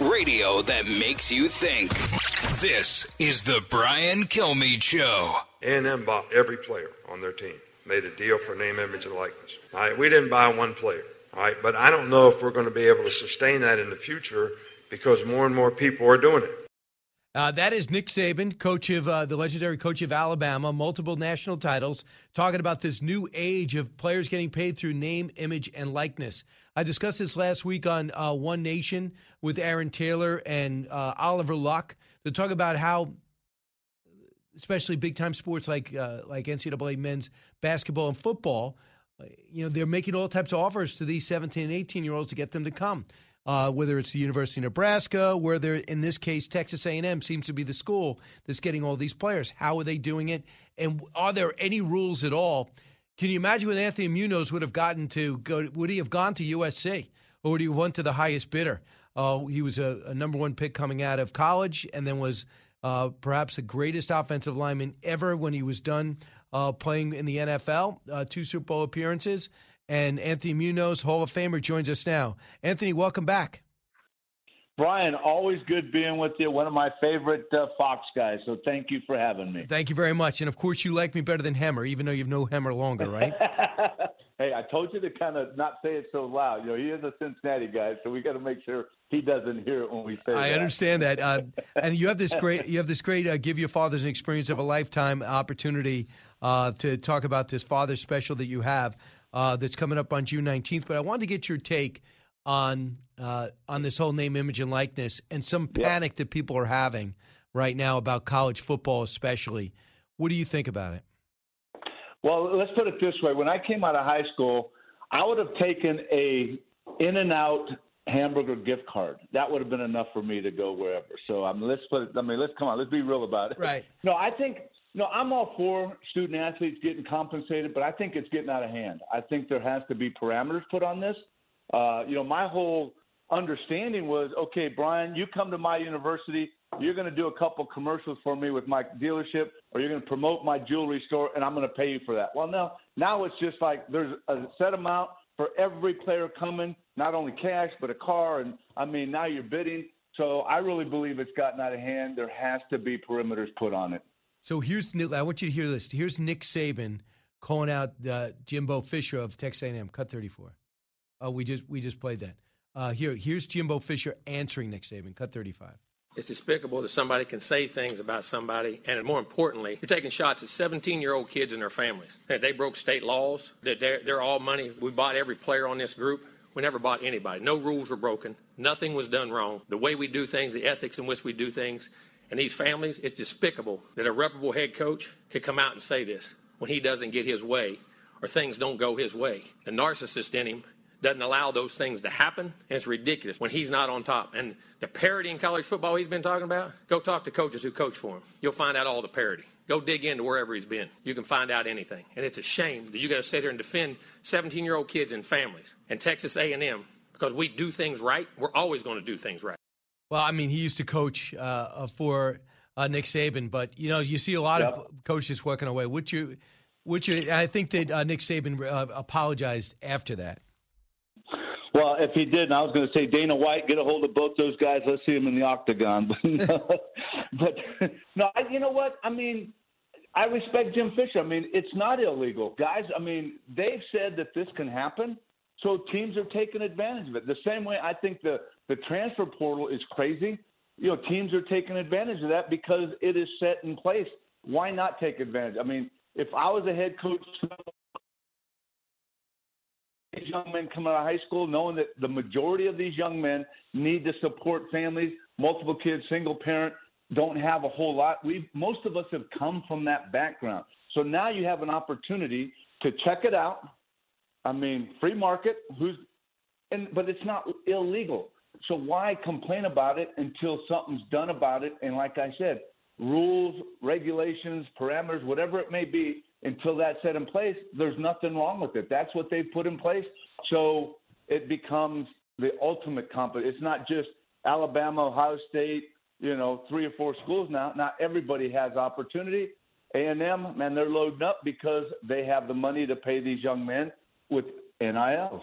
Radio that makes you think. This is the Brian Kilmeade Show. A&M bought every player on their team, made a deal for name, image, and likeness. All right, we didn't buy one player. All right, but I don't know if we're going to be able to sustain that in the future because more and more people are doing it. Uh, that is Nick Saban, coach of uh, the legendary coach of Alabama, multiple national titles, talking about this new age of players getting paid through name, image, and likeness. I discussed this last week on uh, One Nation with Aaron Taylor and uh, Oliver Luck to talk about how, especially big time sports like uh, like NCAA men's basketball and football, you know, they're making all types of offers to these 17 and 18 year olds to get them to come uh, whether it's the University of Nebraska, whether in this case Texas A&M seems to be the school that's getting all these players. How are they doing it? And are there any rules at all? Can you imagine when Anthony Munoz would have gotten to go? Would he have gone to USC, or would he have went to the highest bidder? Uh, he was a, a, number one pick coming out of college, and then was uh, perhaps the greatest offensive lineman ever when he was done uh, playing in the NFL. Uh, two Super Bowl appearances and Anthony Munoz, Hall of Famer, joins us now. Anthony, welcome back. Brian, always good being with you. One of my favorite uh, Fox guys. So thank you for having me. Thank you very much. And of course, you like me better than Hammer, even though you've known Hammer longer, right? hey, I told you to kind of not say it so loud. You know, he is a Cincinnati guy, so we got to make sure he doesn't hear it when we say. It. I that. understand that. Uh, and you have this great, you have this great uh, give your fathers an experience of a lifetime opportunity uh, to talk about this father special that you have uh, that's coming up on June 19th. But I wanted to get your take on uh, on this whole name, image, and likeness, and some panic that people are having right now about college football, especially. What do you think about it? Well, let's put it this way: when I came out of high school, I would have taken a in and out hamburger gift card. That would have been enough for me to go wherever. So I mean, let's put. It, I mean, let's come on. Let's be real about it. Right. No, I think no, I'm all for student athletes getting compensated, but I think it's getting out of hand. I think there has to be parameters put on this. Uh, you know, my whole understanding was, okay, Brian, you come to my university, you're going to do a couple commercials for me with my dealership, or you're going to promote my jewelry store, and I'm going to pay you for that. Well, no, now it's just like there's a set amount for every player coming, not only cash but a car, and I mean now you're bidding. So I really believe it's gotten out of hand. There has to be perimeters put on it. So here's I want you to hear this. Here's Nick Saban calling out uh, Jimbo Fisher of Texas A&M. Cut 34. Oh, we just we just played that. Uh, here here's Jimbo Fisher answering Nick Saban. Cut 35. It's despicable that somebody can say things about somebody, and more importantly, you're taking shots at 17-year-old kids and their families. That they broke state laws. That they're, they're all money. We bought every player on this group. We never bought anybody. No rules were broken. Nothing was done wrong. The way we do things, the ethics in which we do things, and these families, it's despicable that a reputable head coach could come out and say this when he doesn't get his way or things don't go his way. The narcissist in him doesn't allow those things to happen, and it's ridiculous when he's not on top. And the parity in college football he's been talking about, go talk to coaches who coach for him. You'll find out all the parity. Go dig into wherever he's been. You can find out anything. And it's a shame that you got to sit here and defend 17-year-old kids and families and Texas A&M because we do things right. We're always going to do things right. Well, I mean, he used to coach uh, for uh, Nick Saban, but you know, you see a lot yep. of coaches walking away. Would you? Would you? I think that uh, Nick Saban uh, apologized after that. Well, if he did, I was going to say Dana White, get a hold of both those guys. Let's see them in the octagon. but no, I, you know what? I mean, I respect Jim Fisher. I mean, it's not illegal, guys. I mean, they've said that this can happen. So teams are taking advantage of it. The same way I think the, the transfer portal is crazy. You know, teams are taking advantage of that because it is set in place. Why not take advantage? I mean, if I was a head coach, these young men coming out of high school, knowing that the majority of these young men need to support families, multiple kids, single parent, don't have a whole lot. We most of us have come from that background. So now you have an opportunity to check it out, I mean, free market. Who's and but it's not illegal. So why complain about it until something's done about it? And like I said, rules, regulations, parameters, whatever it may be, until that's set in place, there's nothing wrong with it. That's what they've put in place. So it becomes the ultimate competition. It's not just Alabama, Ohio State, you know, three or four schools now. Not everybody has opportunity. A&M, man, they're loading up because they have the money to pay these young men with NILs.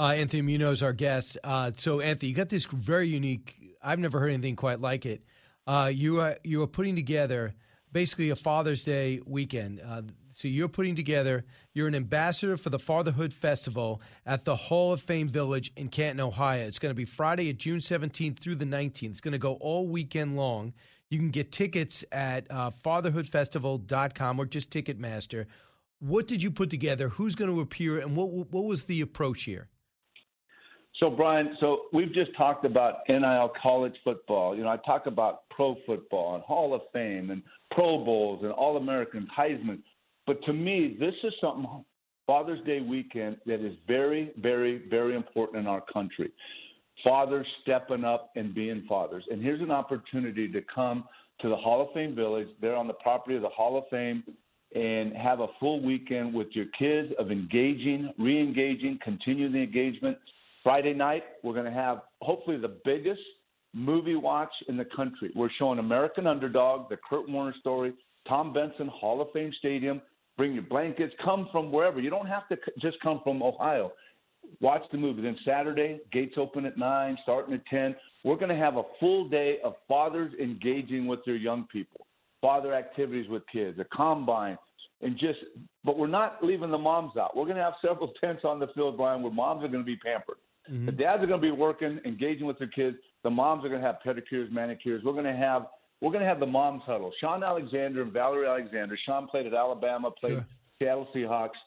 Uh, Anthony Munoz, our guest. Uh, so, Anthony, you got this very unique. I've never heard anything quite like it. Uh, you are you are putting together basically a Father's Day weekend. Uh, so you're putting together. You're an ambassador for the Fatherhood Festival at the Hall of Fame Village in Canton, Ohio. It's going to be Friday June 17th through the 19th. It's going to go all weekend long. You can get tickets at uh, fatherhoodfestival.com or just Ticketmaster. What did you put together? Who's going to appear, and what what was the approach here? So, Brian, so we've just talked about NIL college football. You know, I talk about pro football and Hall of Fame and Pro Bowls and All Americans, Heisman. But to me, this is something Father's Day weekend that is very, very, very important in our country. Fathers stepping up and being fathers. And here's an opportunity to come to the Hall of Fame Village. They're on the property of the Hall of Fame and have a full weekend with your kids of engaging, re engaging, continue the engagement Friday night, we're going to have hopefully the biggest movie watch in the country. We're showing American Underdog, the Kurt Warner story, Tom Benson Hall of Fame Stadium. Bring your blankets. Come from wherever. You don't have to just come from Ohio. Watch the movie. Then Saturday, gates open at 9, starting at 10. We're going to have a full day of fathers engaging with their young people, father activities with kids, a combine, and just, but we're not leaving the moms out. We're going to have several tents on the field, Brian, where moms are going to be pampered. Mm-hmm. The dads are going to be working, engaging with their kids. The moms are going to have pedicures, manicures. We're going to have we're going to have the moms huddle. Shaun Alexander and Valerie Alexander. Sean played at Alabama, played sure. Seattle Seahawks.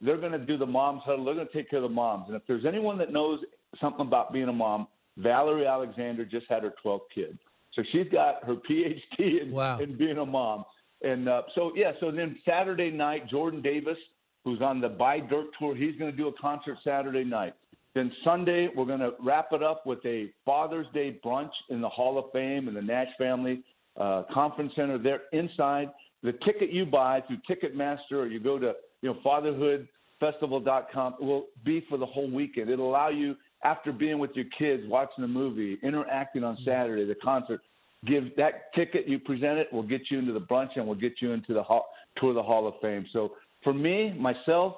They're going to do the moms huddle. They're going to take care of the moms. And if there's anyone that knows something about being a mom, Valerie Alexander just had her 12th kid. So she's got her PhD in, wow. in being a mom. And uh, so, yeah, so then Saturday night, Jordan Davis, who's on the Buy Dirt Tour, he's going to do a concert Saturday night. Then Sunday, we're going to wrap it up with a Father's Day brunch in the Hall of Fame in the Nash Family uh, Conference Center. There inside. The ticket you buy through Ticketmaster or you go to you know fatherhoodfestival.com will be for the whole weekend. It'll allow you after being with your kids, watching a movie, interacting on Saturday, the concert. Give that ticket you present it, we'll get you into the brunch and we'll get you into the hall, tour of the Hall of Fame. So for me, myself,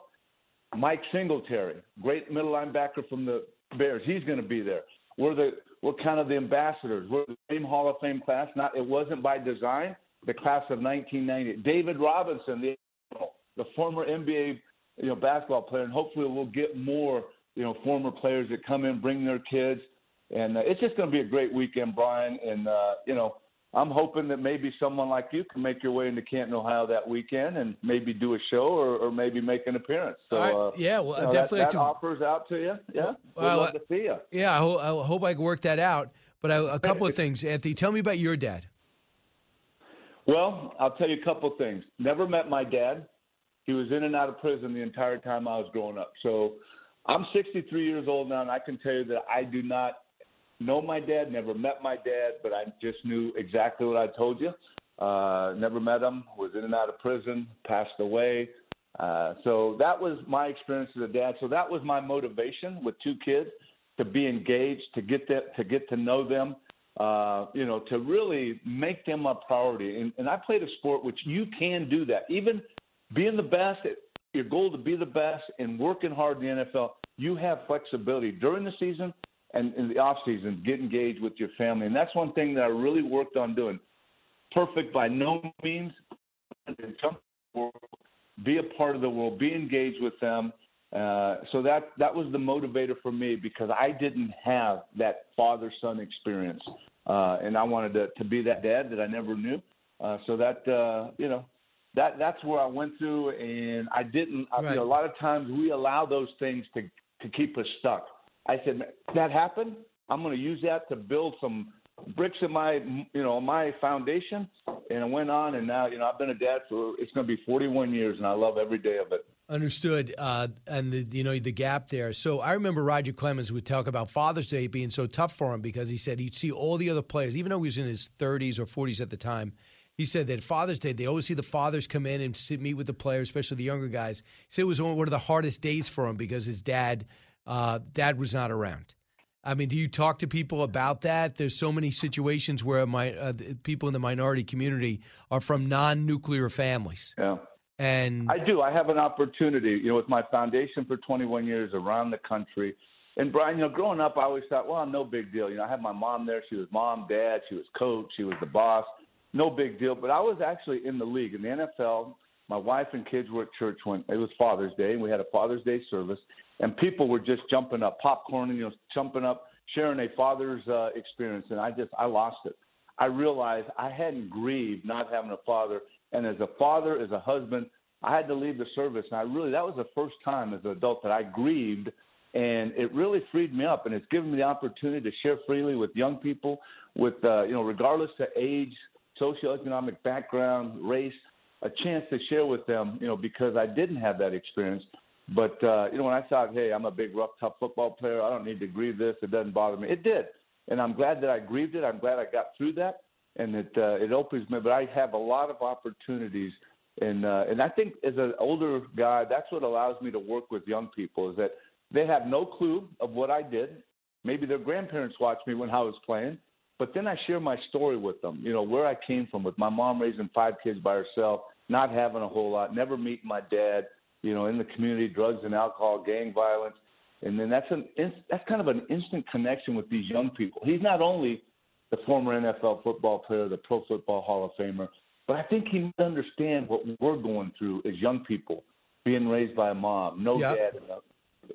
Mike Singletary, great middle linebacker from the Bears, he's going to be there. We're the we're kind of the ambassadors. We're the same Hall of Fame class. Not it wasn't by design. The class of 1990. David Robinson, the the former NBA you know basketball player, and hopefully we'll get more you know former players that come in, bring their kids, and uh, it's just going to be a great weekend, Brian. And uh, you know I'm hoping that maybe someone like you can make your way into Canton, Ohio that weekend and maybe do a show or, or maybe make an appearance. So, uh, yeah, well, you know, definitely that, that to... offers out to you. Yeah, we'd well, love to see you. Yeah, I, ho- I hope I can work that out. But I, a couple of things, Anthony. Tell me about your dad. Well, I'll tell you a couple of things. Never met my dad. He was in and out of prison the entire time I was growing up. So I'm 63 years old now, and I can tell you that I do not know my dad, never met my dad, but I just knew exactly what I told you. Uh, never met him, was in and out of prison, passed away. Uh, so that was my experience as a dad. So that was my motivation with two kids to be engaged, to get that, to get to know them, uh, you know, to really make them a priority. And, and I played a sport which you can do that. Even being the best, your goal to be the best and working hard in the NFL, you have flexibility during the season and in the off season, get engaged with your family. And that's one thing that I really worked on doing. Perfect by no means. Be a part of the world. Be engaged with them. Uh, so that that was the motivator for me because I didn't have that father son experience, uh, and I wanted to, to be that dad that I never knew. Uh, so that uh, you know that that's where I went through, and I didn't. Right. I, you know, a lot of times we allow those things to to keep us stuck. I said that happened. I'm going to use that to build some bricks in my you know my foundation, and I went on, and now you know I've been a dad for it's going to be 41 years, and I love every day of it. Understood, uh, and the you know the gap there. So I remember Roger Clemens would talk about Father's Day being so tough for him because he said he'd see all the other players, even though he was in his 30s or 40s at the time. He said that Father's Day, they always see the fathers come in and sit, meet with the players, especially the younger guys. He said it was one of the hardest days for him because his dad, uh, dad was not around. I mean, do you talk to people about that? There's so many situations where my uh, people in the minority community are from non-nuclear families. Yeah. And I do. I have an opportunity, you know, with my foundation for 21 years around the country. And Brian, you know, growing up, I always thought, well, I'm no big deal. You know, I had my mom there. She was mom, dad. She was coach. She was the boss. No big deal. But I was actually in the league in the NFL. My wife and kids were at church when it was Father's Day, and we had a Father's Day service. And people were just jumping up, popcorn, you know, jumping up, sharing a father's uh, experience. And I just, I lost it. I realized I hadn't grieved not having a father and as a father, as a husband, I had to leave the service. And I really, that was the first time as an adult that I grieved. And it really freed me up. And it's given me the opportunity to share freely with young people, with, uh, you know, regardless of age, socioeconomic background, race, a chance to share with them, you know, because I didn't have that experience. But, uh, you know, when I thought, hey, I'm a big, rough, tough football player, I don't need to grieve this, it doesn't bother me. It did. And I'm glad that I grieved it. I'm glad I got through that and it uh, it opens me. But I have a lot of opportunities, and uh, and I think as an older guy, that's what allows me to work with young people is that they have no clue of what I did. Maybe their grandparents watched me when I was playing, but then I share my story with them. You know where I came from with my mom raising five kids by herself, not having a whole lot, never meeting my dad. You know, in the community, drugs and alcohol, gang violence, and then that's an that's kind of an instant connection with these young people. He's not only the former NFL football player, the Pro Football Hall of Famer. But I think he understands what we're going through as young people, being raised by a mom, no yep. dad,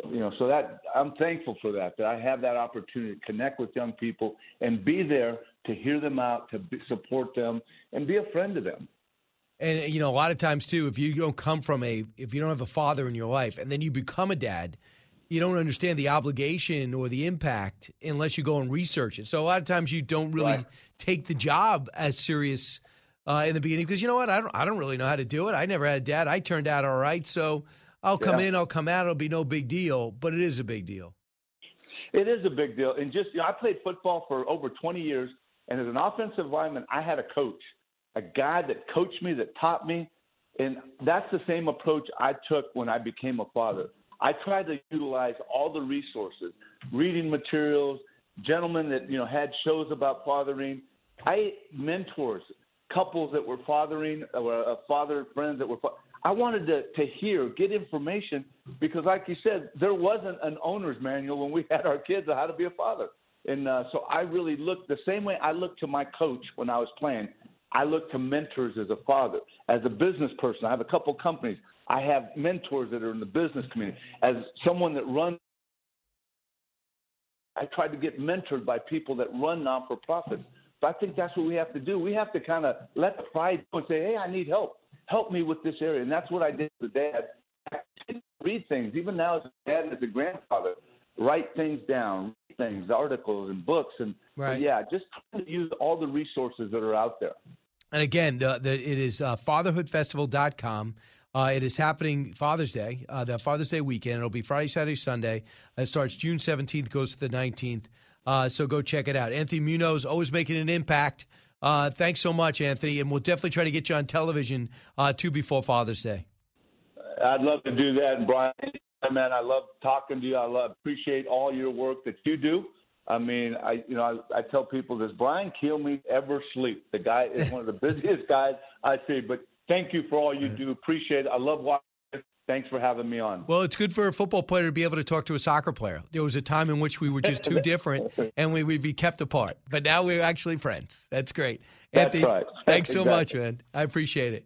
you know. So that I'm thankful for that. That I have that opportunity to connect with young people and be there to hear them out, to be, support them, and be a friend to them. And you know, a lot of times too, if you don't come from a, if you don't have a father in your life, and then you become a dad, you don't understand the obligation or the impact unless you go and research it. So a lot of times you don't really right. take the job as serious uh, in the beginning because you know what I don't I don't really know how to do it. I never had a dad. I turned out all right, so I'll come yeah. in, I'll come out. It'll be no big deal, but it is a big deal. It is a big deal, and just you know, I played football for over 20 years, and as an offensive lineman, I had a coach, a guy that coached me, that taught me, and that's the same approach I took when I became a father. I tried to utilize all the resources, reading materials, gentlemen that you know had shows about fathering. I mentors, couples that were fathering, or uh, father friends that were. Fa- I wanted to to hear, get information because, like you said, there wasn't an owner's manual when we had our kids on how to be a father. And uh, so I really looked the same way I looked to my coach when I was playing. I look to mentors as a father, as a business person. I have a couple companies. I have mentors that are in the business community. As someone that runs, I try to get mentored by people that run non for profits. So I think that's what we have to do. We have to kind of let pride go and say, hey, I need help. Help me with this area. And that's what I did with dad. I read things, even now as a dad and as a grandfather, write things down, read things, articles and books. And right. yeah, just use all the resources that are out there. And again, the, the, it is uh, fatherhoodfestival.com. Uh, it is happening Father's Day, uh, the Father's Day weekend. It'll be Friday, Saturday, Sunday. It starts June 17th, goes to the 19th. Uh, so go check it out. Anthony Munoz, always making an impact. Uh, thanks so much, Anthony. And we'll definitely try to get you on television uh, too before Father's Day. I'd love to do that, Brian. Man, I love talking to you. I love, appreciate all your work that you do. I mean, I you know I, I tell people, does Brian Kilmeade ever sleep? The guy is one of the busiest guys I see. But thank you for all you do. Appreciate it. I love watching. Thanks for having me on. Well, it's good for a football player to be able to talk to a soccer player. There was a time in which we were just too different and we would be kept apart. But now we're actually friends. That's great. That's Anthony, right. Thanks so much, man. I appreciate it.